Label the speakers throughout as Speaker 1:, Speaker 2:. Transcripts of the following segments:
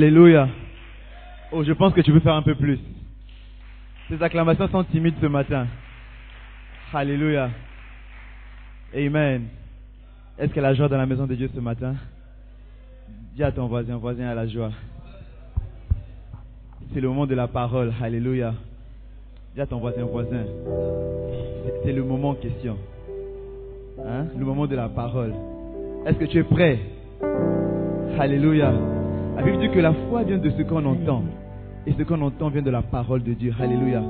Speaker 1: Alléluia.
Speaker 2: Oh, je pense que tu peux faire un peu plus. Tes acclamations sont timides ce matin. Alléluia. Amen. Est-ce qu'il y a la joie dans la maison de Dieu ce matin? Dis à ton voisin, voisin a la joie. C'est le moment de la parole. Alléluia. Dis à ton voisin, voisin. C'est- C'est le moment en question. Hein? Le moment de la parole. Est-ce que tu es prêt? Alléluia. La Bible dit que la foi vient de ce qu'on entend. Et ce qu'on entend vient de la parole de Dieu. Alléluia.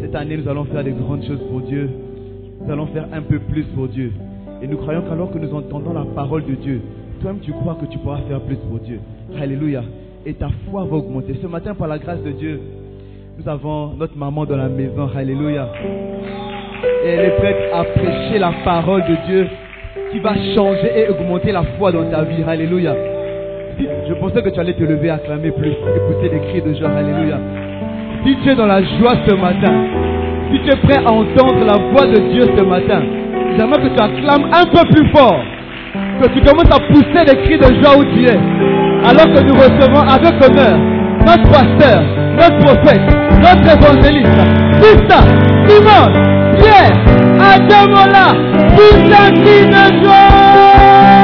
Speaker 2: Cette année, nous allons faire des grandes choses pour Dieu. Nous allons faire un peu plus pour Dieu. Et nous croyons qu'alors que nous entendons la parole de Dieu, toi-même tu crois que tu pourras faire plus pour Dieu. Alléluia. Et ta foi va augmenter. Ce matin, par la grâce de Dieu, nous avons notre maman dans la maison. Alléluia. Et elle est prête à prêcher la parole de Dieu qui va changer et augmenter la foi dans ta vie. Alléluia. Je pensais que tu allais te lever, acclamer plus, pousser des cris de joie. Alléluia. Si tu es dans la joie ce matin, si tu es prêt à entendre la voix de Dieu ce matin, j'aimerais que tu acclames un peu plus fort. Que tu commences à pousser des cris de joie où tu es. Alors que nous recevons avec honneur notre pasteur, notre prophète, notre évangéliste, Christa, Simon, Pierre, Adamola, tous un cri de joie.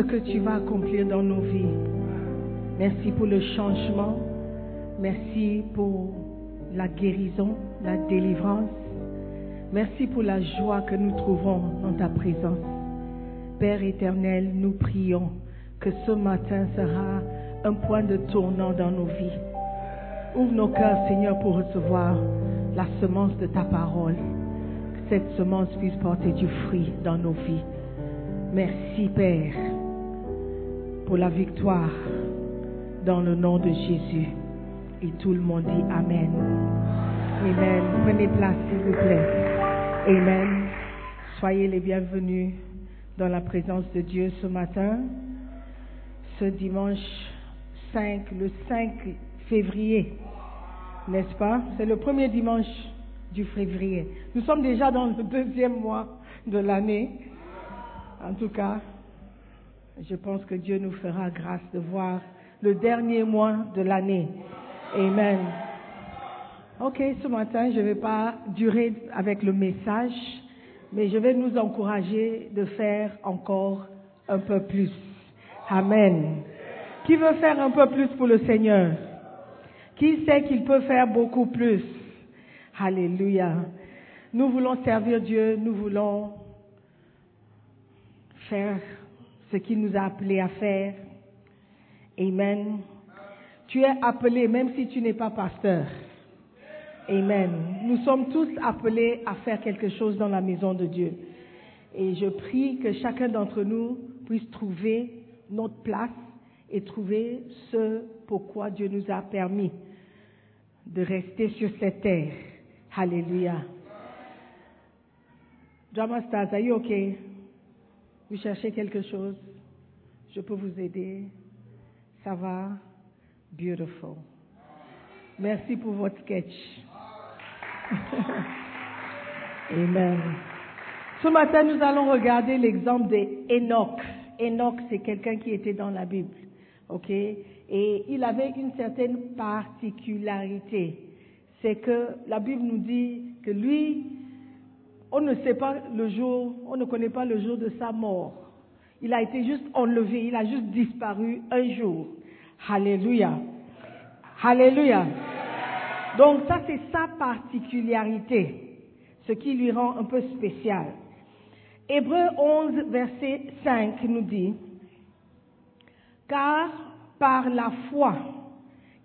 Speaker 3: Que tu vas accomplir dans nos vies. Merci pour le changement. Merci pour la guérison, la délivrance. Merci pour la joie que nous trouvons dans ta présence. Père éternel, nous prions que ce matin sera un point de tournant dans nos vies. Ouvre nos cœurs, Seigneur, pour recevoir la semence de ta parole. Que cette semence puisse porter du fruit dans nos vies. Merci, Père, pour la victoire dans le nom de Jésus. Et tout le monde dit Amen. Amen. Prenez place, s'il vous plaît. Amen. Soyez les bienvenus dans la présence de Dieu ce matin, ce dimanche 5, le 5 février, n'est-ce pas? C'est le premier dimanche du février. Nous sommes déjà dans le deuxième mois de l'année. En tout cas, je pense que Dieu nous fera grâce de voir le dernier mois de l'année. Amen. Ok, ce matin, je ne vais pas durer avec le message, mais je vais nous encourager de faire encore un peu plus. Amen. Qui veut faire un peu plus pour le Seigneur? Qui sait qu'il peut faire beaucoup plus? Alléluia. Nous voulons servir Dieu, nous voulons faire ce qu'il nous a appelé à faire. Amen. Tu es appelé même si tu n'es pas pasteur. Amen. Nous sommes tous appelés à faire quelque chose dans la maison de Dieu. Et je prie que chacun d'entre nous puisse trouver notre place et trouver ce pourquoi Dieu nous a permis de rester sur cette terre. Alléluia. Drama Stars, are you okay? Vous cherchez quelque chose? Je peux vous aider? Ça va? Beautiful. Merci pour votre sketch. Amen. Ce matin, nous allons regarder l'exemple d'Enoch. Enoch, c'est quelqu'un qui était dans la Bible. OK? Et il avait une certaine particularité. C'est que la Bible nous dit que lui, on ne sait pas le jour, on ne connaît pas le jour de sa mort. Il a été juste enlevé, il a juste disparu un jour. Alléluia. Alléluia. Donc ça, c'est sa particularité, ce qui lui rend un peu spécial. Hébreu 11, verset 5 nous dit, car par la foi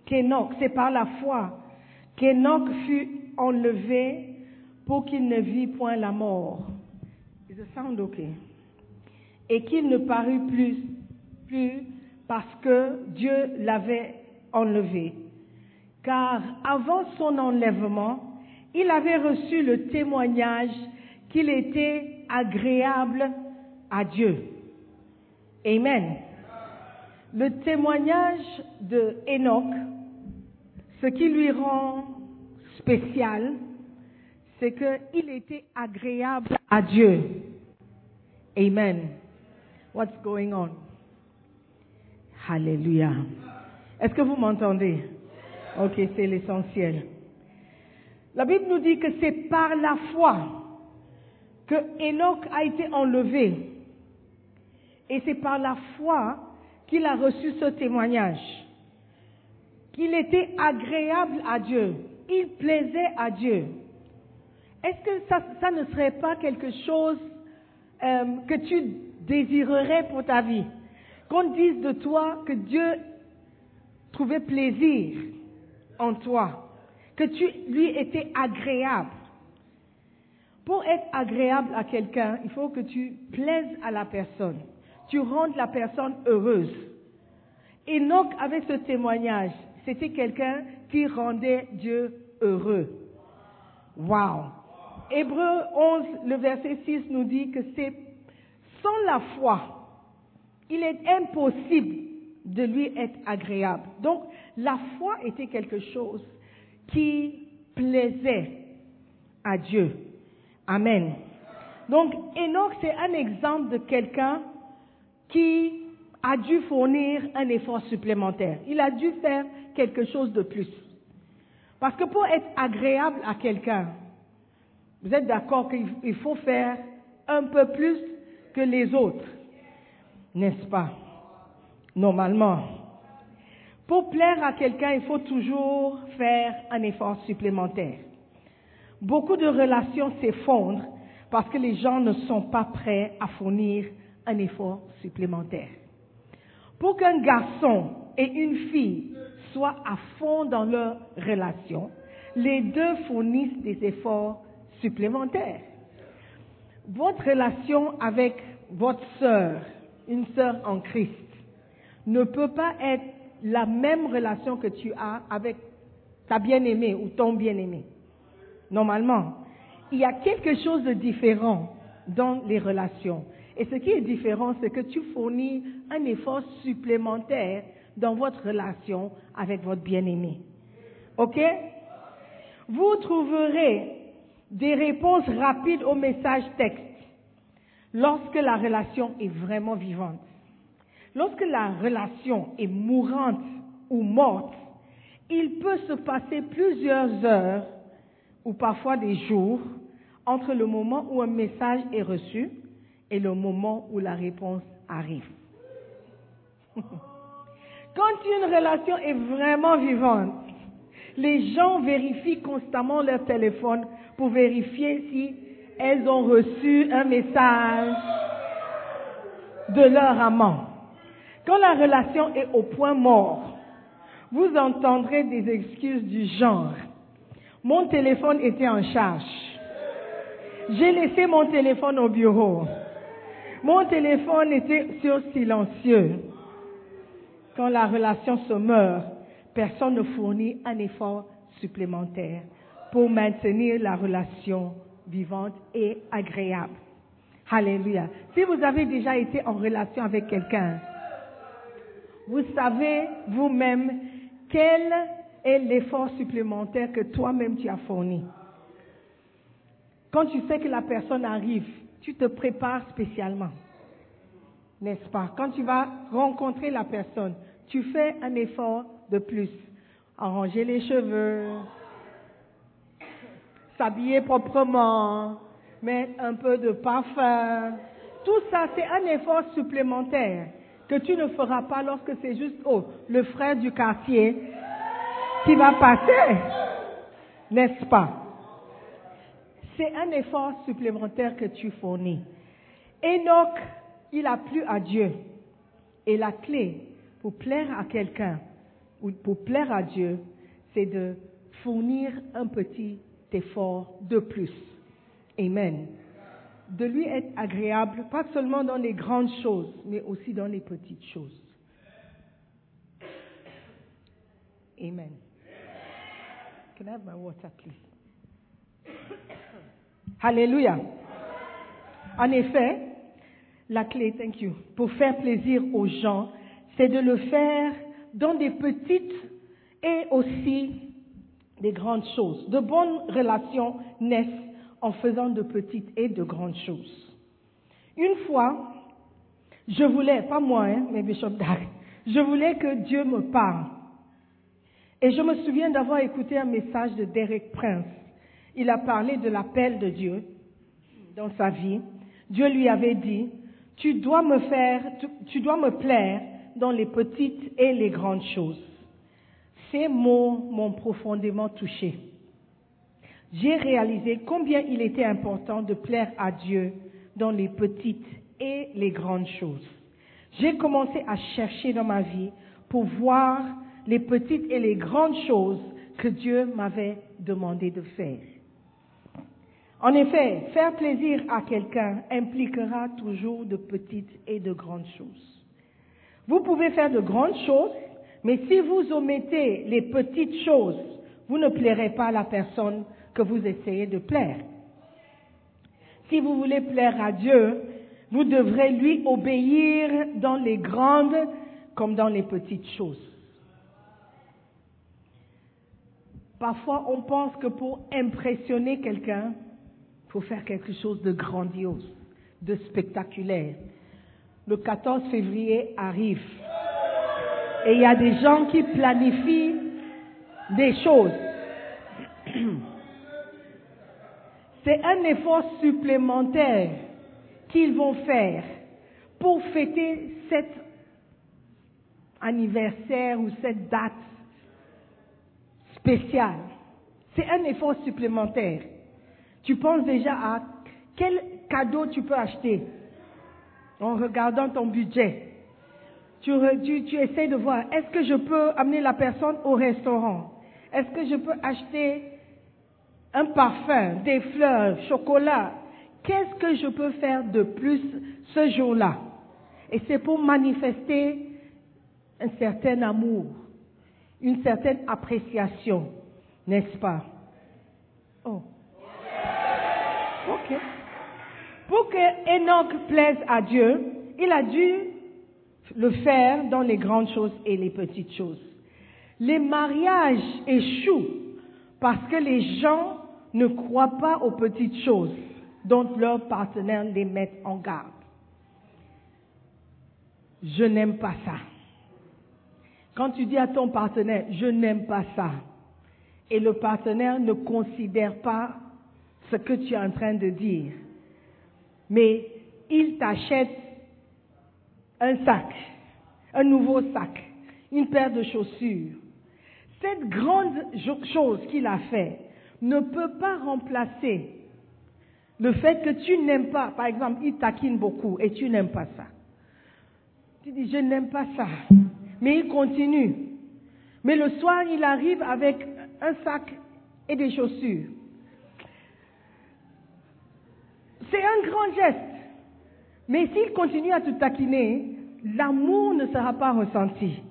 Speaker 3: qu'Enoch, c'est par la foi qu'Enoch fut enlevé pour qu'il ne vit point la mort. Et qu'il ne parut plus, plus parce que Dieu l'avait enlevé. Car avant son enlèvement, il avait reçu le témoignage qu'il était agréable à Dieu. Amen. Le témoignage de Enoch, ce qui lui rend spécial, c'est qu'il était agréable à Dieu. Amen. What's going on? Hallelujah. Est-ce que vous m'entendez? Ok, c'est l'essentiel. La Bible nous dit que c'est par la foi que Enoch a été enlevé. Et c'est par la foi qu'il a reçu ce témoignage. Qu'il était agréable à Dieu. Il plaisait à Dieu. Est-ce que ça, ne serait pas quelque chose euh, que tu désirerais pour ta vie? Qu'on dise de toi que Dieu trouvait plaisir en toi, que tu lui étais agréable. Pour être agréable à quelqu'un, il faut que tu plaises à la personne, tu rendes la personne heureuse. Enoch, avec ce témoignage, c'était quelqu'un qui rendait Dieu heureux. Wow! Hébreu 11, le verset 6 nous dit que c'est sans la foi, il est impossible de lui être agréable. Donc, la foi était quelque chose qui plaisait à Dieu. Amen. Donc, Enoch, c'est un exemple de quelqu'un qui a dû fournir un effort supplémentaire. Il a dû faire quelque chose de plus. Parce que pour être agréable à quelqu'un, vous êtes d'accord qu'il faut faire un peu plus que les autres, n'est-ce pas? Normalement. Pour plaire à quelqu'un, il faut toujours faire un effort supplémentaire. Beaucoup de relations s'effondrent parce que les gens ne sont pas prêts à fournir un effort supplémentaire. Pour qu'un garçon et une fille soient à fond dans leur relation, les deux fournissent des efforts supplémentaires. Votre relation avec votre sœur, une sœur en Christ, ne peut pas être la même relation que tu as avec ta bien-aimée ou ton bien-aimé. Normalement, il y a quelque chose de différent dans les relations. Et ce qui est différent, c'est que tu fournis un effort supplémentaire dans votre relation avec votre bien-aimé. OK? Vous trouverez des réponses rapides aux messages textes lorsque la relation est vraiment vivante. Lorsque la relation est mourante ou morte, il peut se passer plusieurs heures ou parfois des jours entre le moment où un message est reçu et le moment où la réponse arrive. Quand une relation est vraiment vivante, les gens vérifient constamment leur téléphone pour vérifier si elles ont reçu un message de leur amant. Quand la relation est au point mort, vous entendrez des excuses du genre Mon téléphone était en charge. J'ai laissé mon téléphone au bureau. Mon téléphone était sur silencieux. Quand la relation se meurt, personne ne fournit un effort supplémentaire pour maintenir la relation vivante et agréable. Alléluia. Si vous avez déjà été en relation avec quelqu'un, vous savez vous-même quel est l'effort supplémentaire que toi-même tu as fourni. Quand tu sais que la personne arrive, tu te prépares spécialement. N'est-ce pas? Quand tu vas rencontrer la personne, tu fais un effort de plus. Arranger les cheveux, s'habiller proprement, mettre un peu de parfum. Tout ça, c'est un effort supplémentaire que tu ne feras pas lorsque c'est juste, oh, le frère du quartier qui va passer. N'est-ce pas? C'est un effort supplémentaire que tu fournis. Enoch, il a plu à Dieu. Et la clé pour plaire à quelqu'un ou pour plaire à Dieu, c'est de fournir un petit effort de plus. Amen. De lui être agréable, pas seulement dans les grandes choses, mais aussi dans les petites choses. Amen. Can I have my water, please? Alléluia. En effet, la clé, thank you, pour faire plaisir aux gens, c'est de le faire dans des petites et aussi des grandes choses. De bonnes relations naissent en faisant de petites et de grandes choses. Une fois, je voulais, pas moi, hein, mais Bishop Dag, je voulais que Dieu me parle. Et je me souviens d'avoir écouté un message de Derek Prince. Il a parlé de l'appel de Dieu dans sa vie. Dieu lui avait dit, tu dois me faire, tu dois me plaire dans les petites et les grandes choses. Ces mots m'ont profondément touché. J'ai réalisé combien il était important de plaire à Dieu dans les petites et les grandes choses. J'ai commencé à chercher dans ma vie pour voir les petites et les grandes choses que Dieu m'avait demandé de faire. En effet, faire plaisir à quelqu'un impliquera toujours de petites et de grandes choses. Vous pouvez faire de grandes choses, mais si vous omettez les petites choses, vous ne plairez pas à la personne que vous essayez de plaire. Si vous voulez plaire à Dieu, vous devrez lui obéir dans les grandes comme dans les petites choses. Parfois, on pense que pour impressionner quelqu'un, il faut faire quelque chose de grandiose, de spectaculaire. Le 14 février arrive et il y a des gens qui planifient des choses. C'est un effort supplémentaire qu'ils vont faire pour fêter cet anniversaire ou cette date spéciale. C'est un effort supplémentaire. Tu penses déjà à quel cadeau tu peux acheter en regardant ton budget. Tu, tu, tu essaies de voir, est-ce que je peux amener la personne au restaurant? Est-ce que je peux acheter un parfum, des fleurs, chocolat? Qu'est-ce que je peux faire de plus ce jour-là? Et c'est pour manifester un certain amour, une certaine appréciation, n'est-ce pas? Oh. Pour que Enoch plaise à Dieu, il a dû le faire dans les grandes choses et les petites choses. Les mariages échouent parce que les gens ne croient pas aux petites choses dont leurs partenaires les mettent en garde. Je n'aime pas ça. Quand tu dis à ton partenaire, je n'aime pas ça, et le partenaire ne considère pas ce que tu es en train de dire, mais il t'achète un sac, un nouveau sac, une paire de chaussures. Cette grande chose qu'il a fait ne peut pas remplacer le fait que tu n'aimes pas, par exemple, il taquine beaucoup et tu n'aimes pas ça. Tu dis, je n'aime pas ça. Mais il continue. Mais le soir, il arrive avec un sac et des chaussures. C'est un grand geste. Mais s'il continue à te taquiner, l'amour ne sera pas ressenti.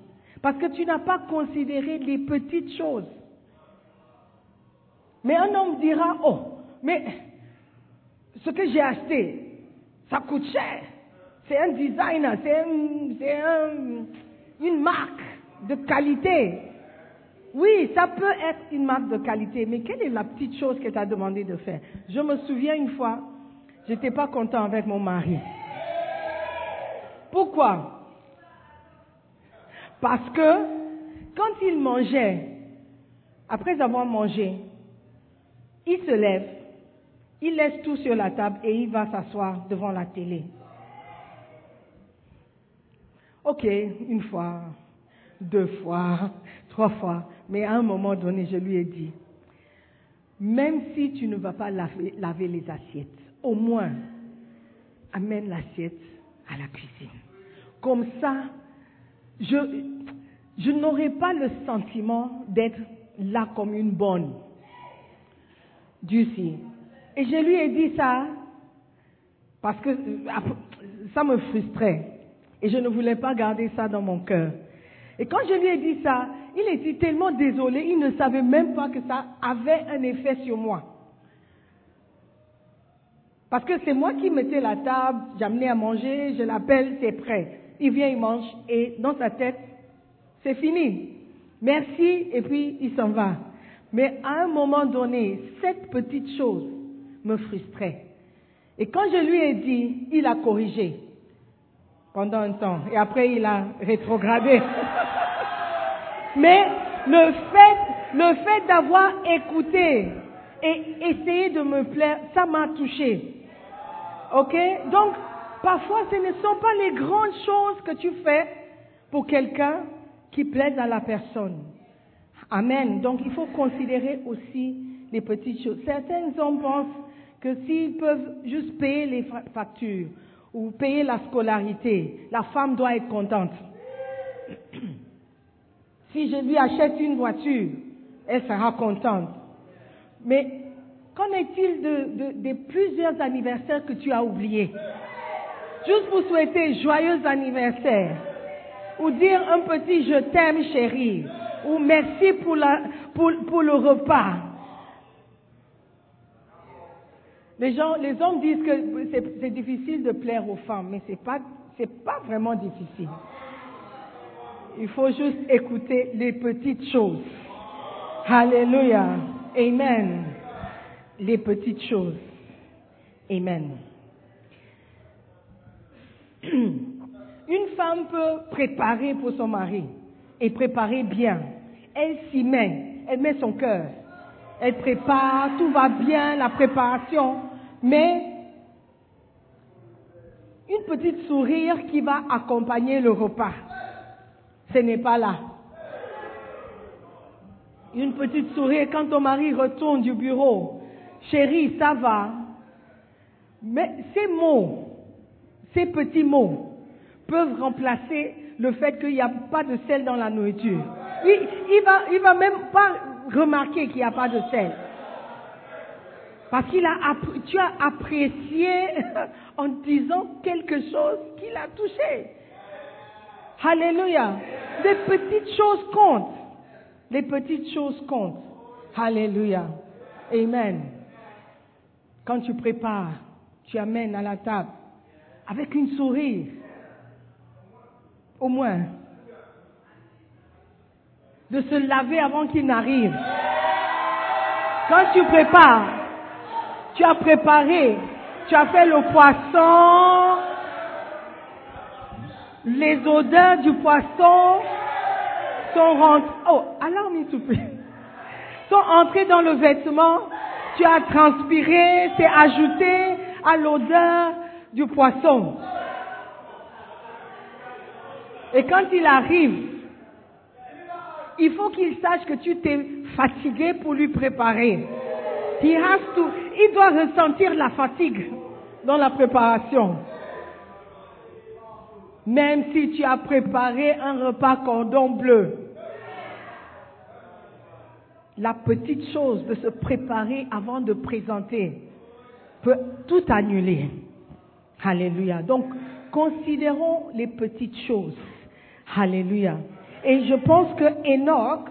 Speaker 3: Parce que tu n'as pas considéré les petites choses. Mais un homme dira, oh, mais ce que j'ai acheté, ça coûte cher. C'est un designer, c'est un, une marque de qualité. Oui, ça peut être une marque de qualité, mais quelle est la petite chose que tu as demandé de faire? Je me souviens une fois, j'étais pas content avec mon mari. Pourquoi? Parce que quand il mangeait, après avoir mangé, il se lève, il laisse tout sur la table et il va s'asseoir devant la télé. Ok, une fois, deux fois, trois fois, mais à un moment donné, je lui ai dit, même si tu ne vas pas laver, laver les assiettes, au moins amène l'assiette à la cuisine. Comme ça, je, je n'aurai pas le sentiment d'être là comme une bonne. Dieu sait. Et je lui ai dit ça parce que ça me frustrait. Et je ne voulais pas garder ça dans mon cœur. Et quand je lui ai dit ça, il était tellement désolé, il ne savait même pas que ça avait un effet sur moi. Parce que c'est moi qui mettais la table, j'amenais à manger, je l'appelle, c'est prêt. Il vient, il mange, et dans sa tête, c'est fini. Merci, et puis il s'en va. Mais à un moment donné, cette petite chose me frustrait. Et quand je lui ai dit, il a corrigé pendant un temps. Et après, il a rétrogradé. Mais le fait, le fait d'avoir écouté et essayé de me plaire, ça m'a touché. Ok? Donc, parfois, ce ne sont pas les grandes choses que tu fais pour quelqu'un qui plaise à la personne. Amen. Donc, il faut considérer aussi les petites choses. Certains hommes pensent que s'ils peuvent juste payer les factures ou payer la scolarité, la femme doit être contente. Si je lui achète une voiture, elle sera contente. Mais qu'en est-il de, plusieurs anniversaires que tu as oubliés? Juste pour souhaiter joyeux anniversaire. Ou dire un petit je t'aime chérie. Ou merci pour, le repas. Les gens, les hommes disent que c'est difficile de plaire aux femmes, mais c'est pas, c'est pas vraiment difficile. Il faut juste écouter les petites choses. Alléluia. Amen. Les petites choses. Amen. Une femme peut préparer pour son mari et préparer bien. Elle s'y met, elle met son cœur. Elle prépare, tout va bien, la préparation. Mais une petite sourire qui va accompagner le repas ce n'est pas là. Une petite souris quand ton mari retourne du bureau. Chérie, ça va. Mais ces mots, ces petits mots, peuvent remplacer le fait qu'il n'y a pas de sel dans la nourriture. Il, va, il va même pas remarquer qu'il n'y a pas de sel. Parce qu'il a, tu as apprécié en disant quelque chose qui l'a touché. Alléluia. Les petites choses comptent. Les petites choses comptent. Alléluia. Amen. Quand tu prépares, tu amènes à la table avec une sourire. Au moins. De se laver avant qu'il n'arrive. Quand tu prépares, tu as préparé, tu as fait le poisson, les odeurs du poisson sont rentrées. Oh, allow me to pray. Sont entrées dans le vêtement, tu as transpiré, c'est ajouté à l'odeur du poisson. Et quand il arrive, il faut qu'il sache que tu t'es fatigué pour lui préparer. Il doit ressentir la fatigue dans la préparation. Même si tu as préparé un repas cordon bleu, la petite chose de se préparer avant de présenter peut tout annuler. Alléluia. Donc, considérons les petites choses. Alléluia. Et je pense que Enoch,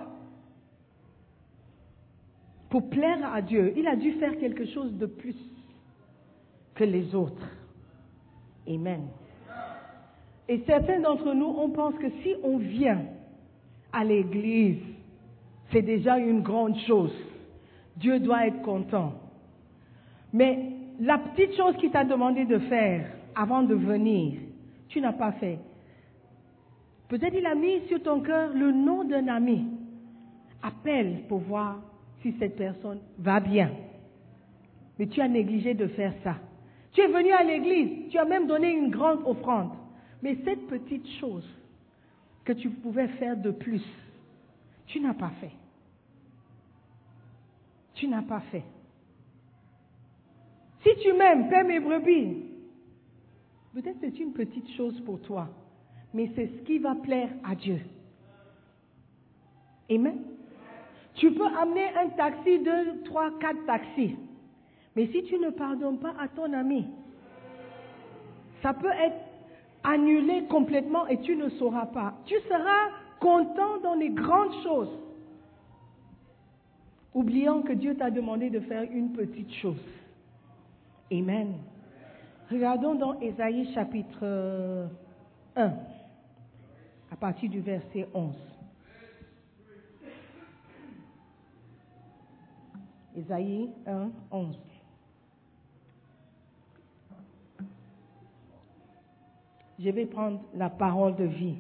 Speaker 3: pour plaire à Dieu, il a dû faire quelque chose de plus que les autres. Amen. Et certains d'entre nous, on pense que si on vient à l'église, c'est déjà une grande chose. Dieu doit être content. Mais la petite chose qu'il t'a demandé de faire avant de venir, tu n'as pas fait. Peut-être il a mis sur ton cœur le nom d'un ami. Appelle pour voir si cette personne va bien. Mais tu as négligé de faire ça. Tu es venu à l'église, tu as même donné une grande offrande. Mais cette petite chose que tu pouvais faire de plus, tu n'as pas fait. Tu n'as pas fait. Si tu m'aimes, paie mes brebis. Peut-être c'est une petite chose pour toi, mais c'est ce qui va plaire à Dieu. Amen. Tu peux amener un taxi, deux, trois, quatre taxis. Mais si tu ne pardonnes pas à ton ami, ça peut être annulé complètement et tu ne sauras pas. Tu seras content dans les grandes choses, oubliant que Dieu t'a demandé de faire une petite chose. Amen. Regardons dans Ésaïe chapitre 1, à partir du verset 11. Ésaïe 1, 11. Je vais prendre la parole de vie.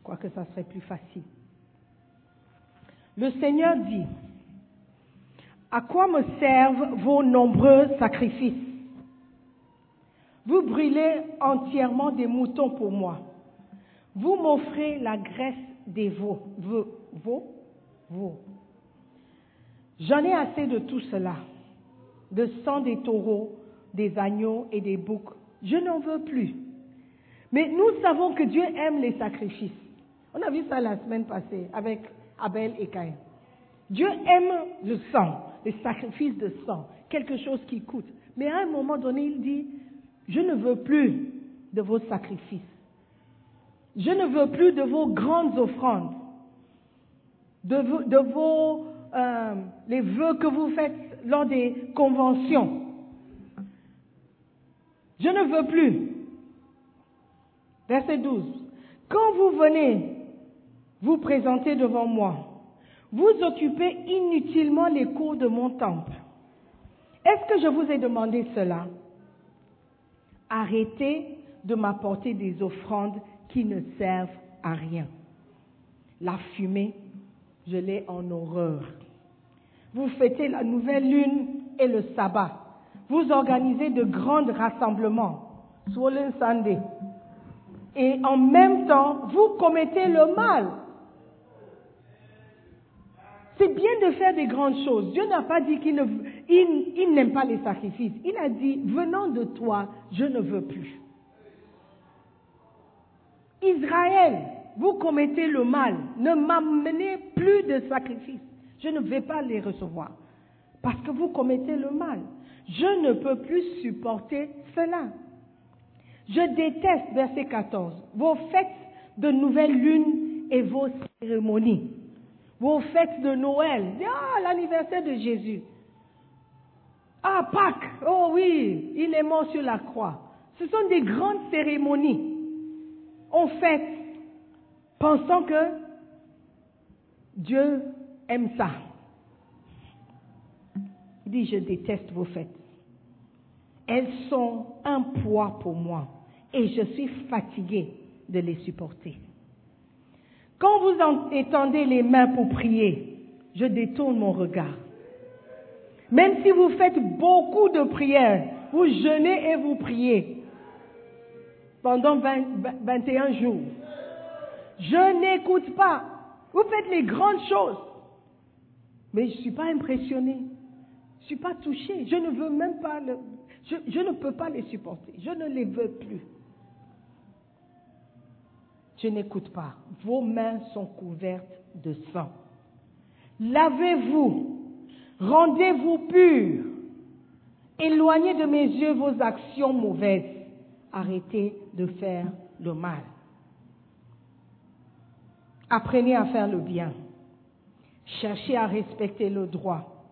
Speaker 3: Je crois que ça serait plus facile. Le Seigneur dit, à quoi me servent vos nombreux sacrifices? Vous brûlez entièrement des moutons pour moi. Vous m'offrez la graisse des veaux. Veaux, veaux. J'en ai assez de tout cela. De sang des taureaux, des agneaux et des boucs. Je n'en veux plus. Mais nous savons que Dieu aime les sacrifices. On a vu ça la semaine passée avec Abel et Caïn. Dieu aime le sang, les sacrifices de sang, quelque chose qui coûte. Mais à un moment donné, il dit, je ne veux plus de vos sacrifices. Je ne veux plus de vos grandes offrandes, de vos, de vos euh, les vœux que vous faites lors des conventions. Je ne veux plus. Verset 12. Quand vous venez vous présenter devant moi, vous occupez inutilement les cours de mon temple. Est-ce que je vous ai demandé cela? Arrêtez de m'apporter des offrandes qui ne servent à rien. La fumée, je l'ai en horreur. Vous fêtez la nouvelle lune et le sabbat. Vous organisez de grands rassemblements. Swollen Sunday et en même temps, vous commettez le mal. C'est bien de faire des grandes choses. Dieu n'a pas dit qu'il n'aime pas les sacrifices. Il a dit, venant de toi, je ne veux plus. Israël, vous commettez le mal. Ne m'amenez plus de sacrifices. Je ne vais pas les recevoir. Parce que vous commettez le mal. Je ne peux plus supporter cela. Je déteste, verset 14, vos fêtes de nouvelle lune et vos cérémonies. Vos fêtes de Noël. Ah, l'anniversaire de Jésus. Ah, Pâques, oh oui, il est mort sur la croix. Ce sont des grandes cérémonies. On fête, pensant que Dieu aime ça. Il dit, je déteste vos fêtes. Elles sont un poids pour moi et je suis fatigué de les supporter. Quand vous en étendez les mains pour prier, je détourne mon regard. Même si vous faites beaucoup de prières, vous jeûnez et vous priez pendant 20 21 jours. Je n'écoute pas. Vous faites les grandes choses. Mais je ne suis pas impressionné. Je ne suis pas touché. Je ne veux même pas le, je ne peux pas les supporter. Je ne les veux plus. Je n'écoute pas. Vos mains sont couvertes de sang. Lavez-vous. Rendez-vous purs. Éloignez de mes yeux vos actions mauvaises. Arrêtez de faire le mal. Apprenez à faire le bien. Cherchez à respecter le droit.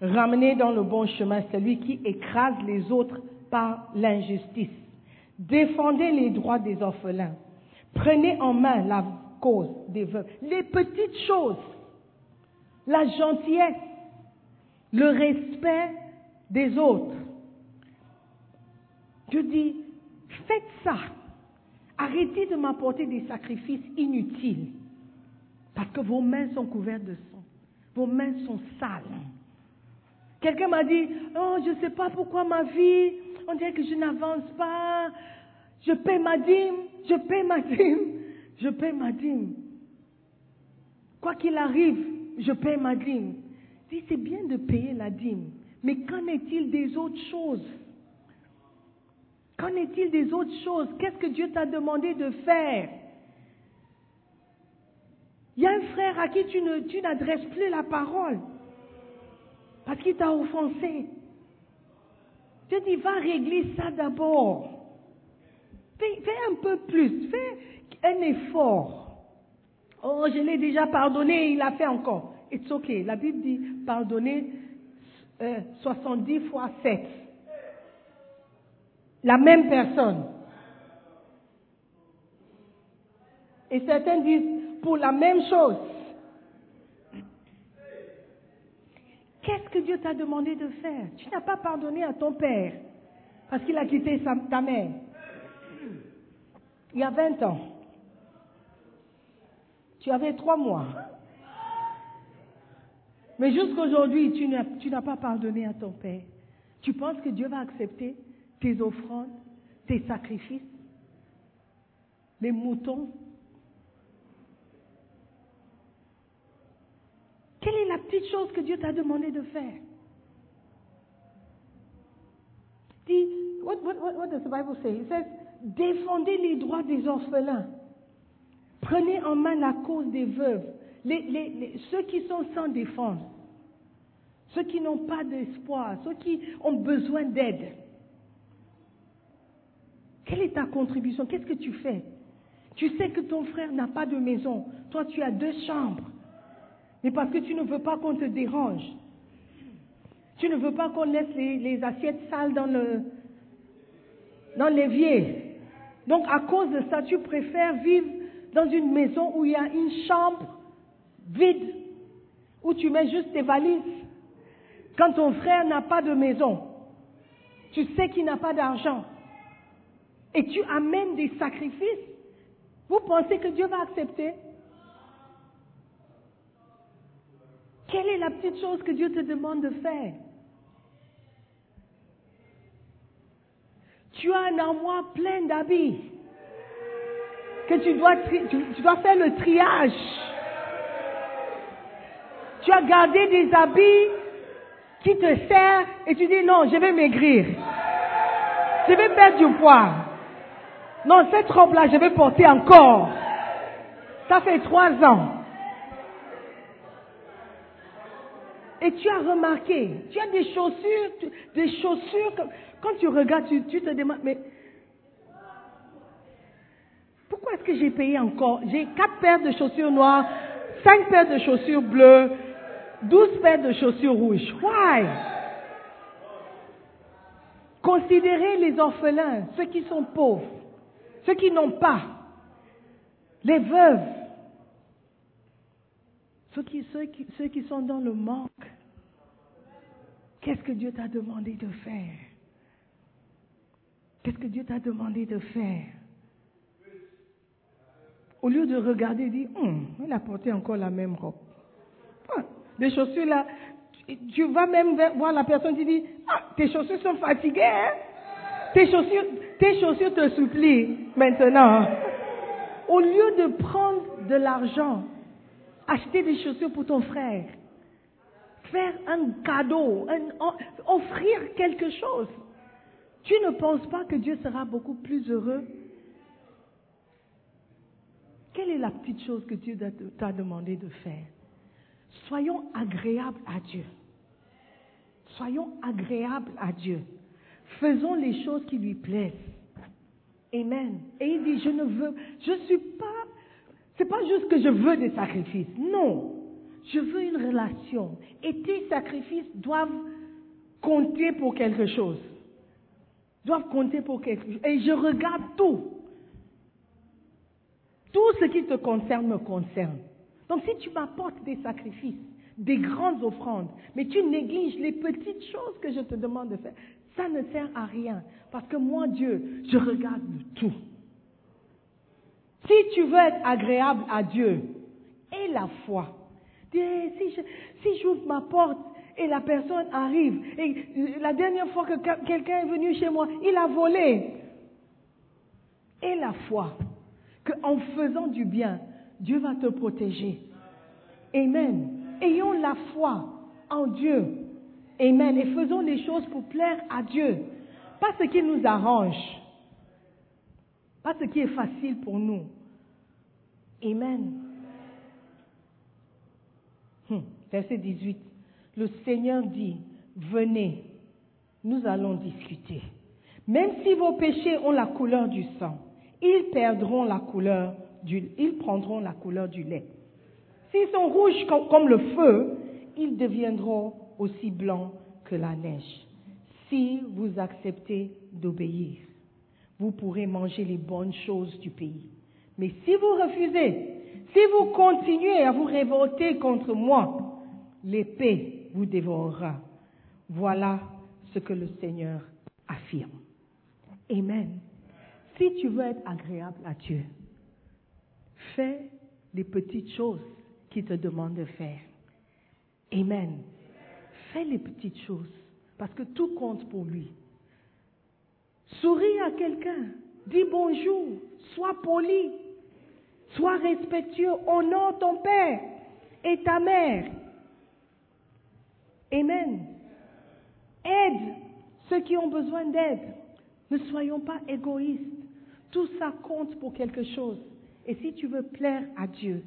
Speaker 3: Ramenez dans le bon chemin celui qui écrase les autres par l'injustice. Défendez les droits des orphelins. Prenez en main la cause des veuves. Les petites choses, la gentillesse, le respect des autres. Je dis, faites ça. Arrêtez de m'apporter des sacrifices inutiles. Parce que vos mains sont couvertes de sang. Vos mains sont sales. Quelqu'un m'a dit, oh, je ne sais pas pourquoi ma vie, on dirait que je n'avance pas. Je paie ma dîme, je paie ma dîme, je paie ma dîme. Quoi qu'il arrive, je paie ma dîme. Dis, c'est bien de payer la dîme, mais qu'en est-il des autres choses? Qu'en est-il des autres choses? Qu'est-ce que Dieu t'a demandé de faire? Il y a un frère à qui tu, ne, tu n'adresses plus la parole parce qu'il t'a offensé. Dieu dit, va régler ça d'abord. Fais, un peu plus, fais un effort. Oh, je l'ai déjà pardonné, il a fait encore. It's okay. La Bible dit pardonner euh, 70 fois 7. La même personne. Et certains disent pour la même chose. Qu'est-ce que Dieu t'a demandé de faire? Tu n'as pas pardonné à ton père parce qu'il a quitté ta mère. Il y a 20 ans. Tu avais trois mois. Mais jusqu'aujourd'hui, tu n'as, pas pardonné à ton père. Tu penses que Dieu va accepter tes offrandes, tes sacrifices, les moutons? Quelle est la petite chose que Dieu t'a demandé de faire? Dis, what does the Bible say? It says, défendez les droits des orphelins. Prenez en main la cause des veuves. Ceux qui sont sans défense. Ceux qui n'ont pas d'espoir. Ceux qui ont besoin d'aide. Quelle est ta contribution? Qu'est-ce que tu fais? Tu sais que ton frère n'a pas de maison. Toi, tu as deux chambres. Mais parce que tu ne veux pas qu'on te dérange. Tu ne veux pas qu'on laisse les, les, assiettes sales dans le dans l'évier. Donc à cause de ça, tu préfères vivre dans une maison où il y a une chambre vide, où tu mets juste tes valises. Quand ton frère n'a pas de maison, tu sais qu'il n'a pas d'argent, et tu amènes des sacrifices, vous pensez que Dieu va accepter? Quelle est la petite chose que Dieu te demande de faire? Tu as un armoire plein d'habits que tu dois, tu, dois faire le triage. Tu as gardé des habits qui te servent et tu dis non, je vais maigrir. Je vais perdre du poids. Non, cette robe-là, je vais porter encore. Ça fait trois ans. Et tu as remarqué, tu as des chaussures, des chaussures, quand tu regardes, tu, te demandes, mais pourquoi est-ce que j'ai payé encore? J'ai quatre paires de chaussures noires, cinq paires de chaussures bleues, douze paires de chaussures rouges. Why? Considérez les orphelins, ceux qui sont pauvres, ceux qui n'ont pas, les veuves, ceux qui, sont dans le manque. Qu'est-ce que Dieu t'a demandé de faire? Qu'est-ce que Dieu t'a demandé de faire? Au lieu de regarder, dit, hum, il a porté encore la même robe. Ah, les chaussures là, tu vas même voir la personne qui dit, ah, tes chaussures sont fatiguées, hein? tes, chaussures, tes chaussures te supplient maintenant. Au lieu de prendre de l'argent, acheter des chaussures pour ton frère, faire un cadeau, offrir quelque chose, tu ne penses pas que Dieu sera beaucoup plus heureux? Quelle est la petite chose que Dieu t'a demandé de faire? Soyons agréables à Dieu. Soyons agréables à Dieu. Faisons les choses qui lui plaisent. Amen. Et il dit, je ne veux, je ne suis pas, c'est pas juste que je veux des sacrifices. Non. Je veux une relation. Et tes sacrifices doivent compter pour quelque chose. Doivent compter pour quelque chose. Et je regarde tout. Tout ce qui te concerne me concerne. Donc si tu m'apportes des sacrifices, des grandes offrandes, mais tu négliges les petites choses que je te demande de faire, ça ne sert à rien. Parce que moi, Dieu, je regarde tout. Si tu veux être agréable à Dieu, et la foi. Si, j'ouvre ma porte et la personne arrive, et la dernière fois que quelqu'un est venu chez moi, il a volé. Et la foi, qu'en faisant du bien, Dieu va te protéger. Amen. Ayons la foi en Dieu. Amen. Et faisons les choses pour plaire à Dieu. Pas ce qui nous arrange. Pas ce qui est facile pour nous. Amen. Hmm. Verset 18. Le Seigneur dit, venez, nous allons discuter. Même si vos péchés ont la couleur du sang, ils perdront la couleur du, ils prendront la couleur du lait. S'ils sont rouges comme, le feu, ils deviendront aussi blancs que la neige. Si vous acceptez d'obéir, vous pourrez manger les bonnes choses du pays. Mais si vous refusez, si vous continuez à vous révolter contre moi, l'épée vous dévorera. Voilà ce que le Seigneur affirme. Amen. Si tu veux être agréable à Dieu, fais les petites choses qu'il te demande de faire. Amen. Fais les petites choses parce que tout compte pour lui. Souris à quelqu'un, dis bonjour, sois poli, sois respectueux, honore ton père et ta mère. Amen. Aide ceux qui ont besoin d'aide. Ne soyons pas égoïstes. Tout ça compte pour quelque chose. Et si tu veux plaire à Dieu,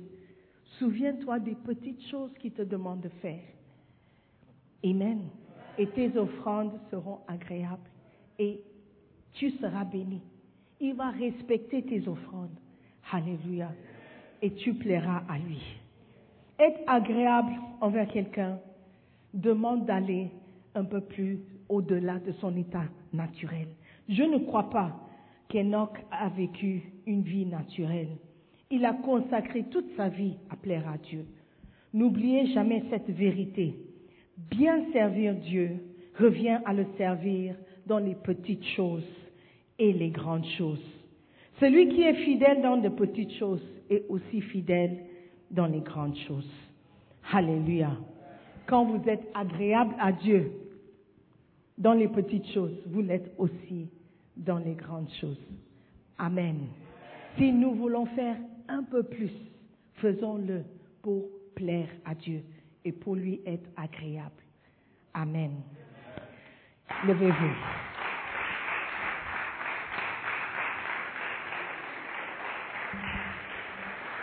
Speaker 3: souviens-toi des petites choses qu'il te demande de faire. Amen. Et tes offrandes seront agréables et tu seras béni. Il va respecter tes offrandes. Alléluia. Et tu plairas à lui. Être agréable envers quelqu'un demande d'aller un peu plus au-delà de son état naturel. Je ne crois pas qu'Enoch a vécu une vie naturelle. Il a consacré toute sa vie à plaire à Dieu. N'oubliez jamais cette vérité. Bien servir Dieu revient à le servir dans les petites choses et les grandes choses. Celui qui est fidèle dans les petites choses est aussi fidèle dans les grandes choses. Alléluia. Quand vous êtes agréable à Dieu dans les petites choses, vous l'êtes aussi dans les grandes choses. Amen. Si nous voulons faire un peu plus, faisons-le pour plaire à Dieu et pour lui être agréable. Amen. Levez-vous.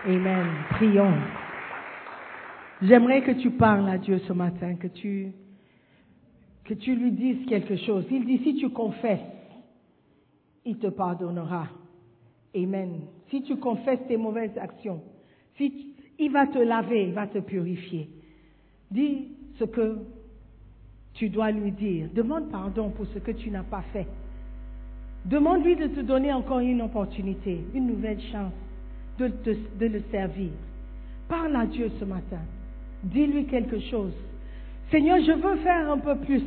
Speaker 3: Amen. Prions. J'aimerais que tu parles à Dieu ce matin, que tu, lui dises quelque chose. Il dit, si tu confesses, il te pardonnera. Amen. Si tu confesses tes mauvaises actions, il va te laver, il va te purifier. Dis ce que tu dois lui dire, demande pardon pour ce que tu n'as pas fait. Demande-lui de te donner encore une opportunité, une nouvelle chance de, le servir. Parle à Dieu ce matin. Dis-lui quelque chose. Seigneur, je veux faire un peu plus.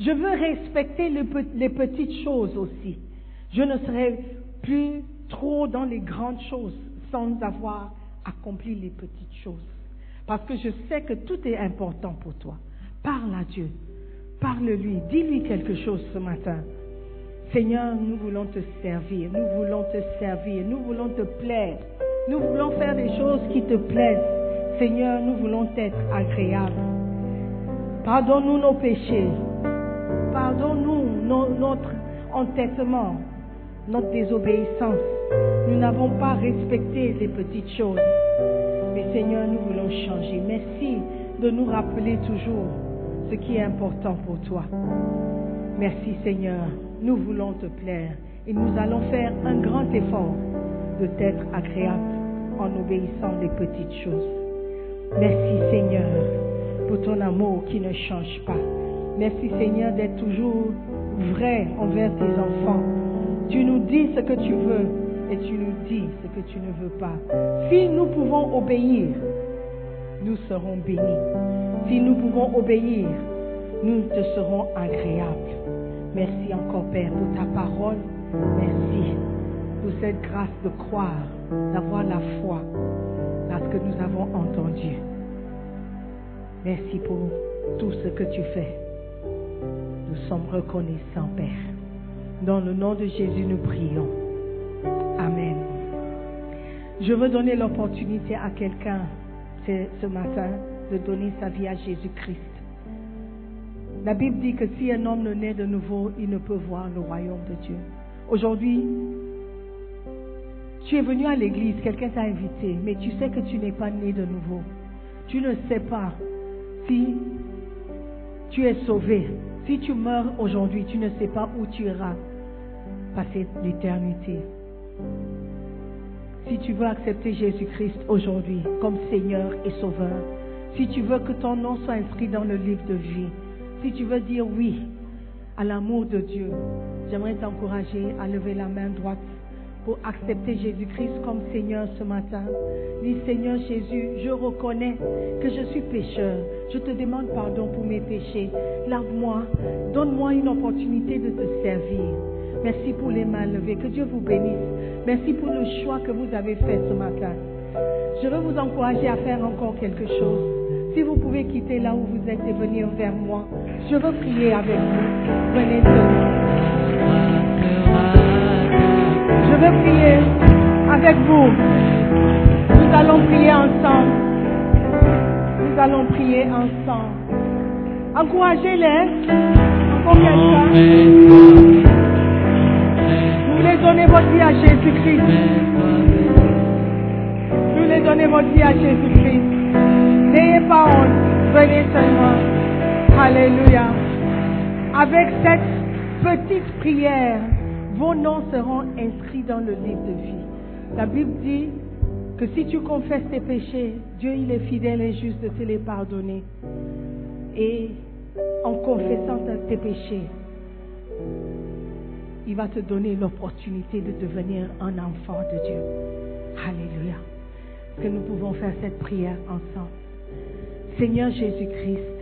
Speaker 3: Je veux respecter les, les petites choses aussi. Je ne serai plus trop dans les grandes choses sans avoir accompli les petites choses. Parce que je sais que tout est important pour toi. Parle à Dieu. Parle-lui. Dis-lui quelque chose ce matin. Seigneur, nous voulons te servir, nous voulons te servir, nous voulons te plaire, nous voulons faire des choses qui te plaisent. Seigneur, nous voulons être agréables. Pardonne-nous nos péchés, pardonne-nous no- notre entêtement, notre désobéissance. Nous n'avons pas respecté les petites choses. Mais Seigneur, nous voulons changer. Merci de nous rappeler toujours ce qui est important pour toi. Merci Seigneur, nous voulons te plaire et nous allons faire un grand effort de t'être agréable en obéissant les petites choses. Merci Seigneur pour ton amour qui ne change pas. Merci Seigneur d'être toujours vrai envers tes enfants. Tu nous dis ce que tu veux et tu nous dis ce que tu ne veux pas. Si nous pouvons obéir, nous serons bénis. Si nous pouvons obéir, nous te serons agréables. Merci encore Père pour ta parole. Merci pour cette grâce de croire, d'avoir la foi à ce que nous avons entendu. Merci pour tout ce que tu fais. Nous sommes reconnaissants, Père. Dans le nom de Jésus, nous prions. Amen. Je veux donner l'opportunité à quelqu'un ce, ce matin de donner sa vie à Jésus-Christ. La Bible dit que si un homme ne naît de nouveau, il ne peut voir le royaume de Dieu. Aujourd'hui, tu es venu à l'église, quelqu'un t'a invité, mais tu sais que tu n'es pas né de nouveau. Tu ne sais pas si tu es sauvé. Si tu meurs aujourd'hui, tu ne sais pas où tu iras passer l'éternité. Si tu veux accepter Jésus-Christ aujourd'hui comme Seigneur et Sauveur, si tu veux que ton nom soit inscrit dans le livre de vie, si tu veux dire oui à l'amour de Dieu, j'aimerais t'encourager à lever la main droite pour accepter Jésus-Christ comme Seigneur ce matin. Dis Seigneur Jésus, je reconnais que je suis pécheur. Je te demande pardon pour mes péchés. Lave-moi, donne-moi une opportunité de te servir. Merci pour les mains levées. Que Dieu vous bénisse. Merci pour le choix que vous avez fait ce matin. Je veux vous encourager à faire encore quelque chose. Si vous pouvez quitter là où vous êtes et venir vers moi, je veux prier avec vous. Venez. Je veux prier avec vous. Nous allons prier ensemble. Nous allons prier ensemble. Encouragez-les. Encore quelqu'un. Vous voulez donner votre vie à Jésus-Christ. Vous voulez donner votre vie à Jésus-Christ. N'ayez pas honte. Venez seulement. Alléluia. Avec cette petite prière, vos noms seront inscrits dans le livre de vie. La Bible dit que si tu confesses tes péchés, Dieu il est fidèle et juste de te les pardonner. Et en confessant tes péchés, il va te donner l'opportunité de devenir un enfant de Dieu. Alléluia. Que nous pouvons faire cette prière ensemble Seigneur Jésus-Christ,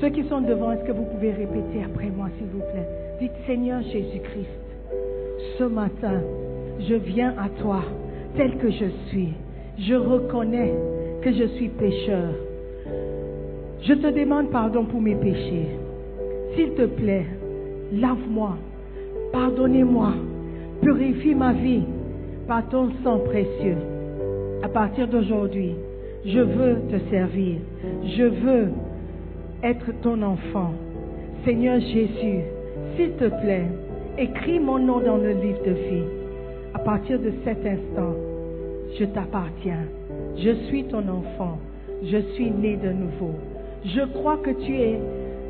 Speaker 3: ceux qui sont devant, est-ce que vous pouvez répéter après moi, s'il vous plaît? Dites Seigneur Jésus-Christ, ce matin, je viens à toi tel que je suis. Je reconnais que je suis pécheur. Je te demande pardon pour mes péchés. S'il te plaît, lave-moi, pardonnez-moi, purifie ma vie par ton sang précieux. À partir d'aujourd'hui, je veux te servir. Je veux être ton enfant. Seigneur Jésus, s'il te plaît, écris mon nom dans le livre de vie. À partir de cet instant, je t'appartiens. Je suis ton enfant. Je suis né de nouveau. Je crois que tu es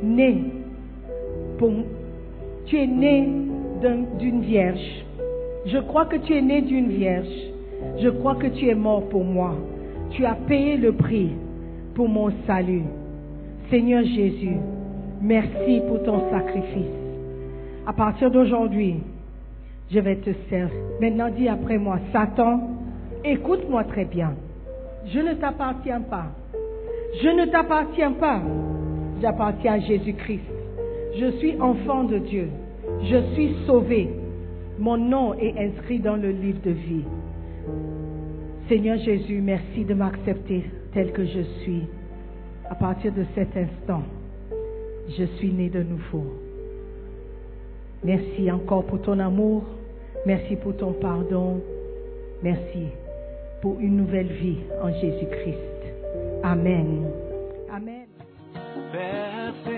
Speaker 3: né pour tu es né d'un- d'une vierge. Je crois que tu es né d'une vierge. Je crois que tu es mort pour moi. Tu as payé le prix pour mon salut. Seigneur Jésus, Merci pour ton sacrifice. À partir d'aujourd'hui, je vais te servir. Maintenant, dis après moi, Satan, écoute-moi très bien. Je ne t'appartiens pas. Je ne t'appartiens pas. J'appartiens à Jésus-Christ. Je suis enfant de Dieu. Je suis sauvé. Mon nom est inscrit dans le livre de vie. Seigneur Jésus, merci de m'accepter tel que je suis. À partir de cet instant, je suis né de nouveau. Merci encore pour ton amour. Merci pour ton pardon. Merci pour une nouvelle vie en Jésus-Christ. Amen. Amen.
Speaker 4: Persévère,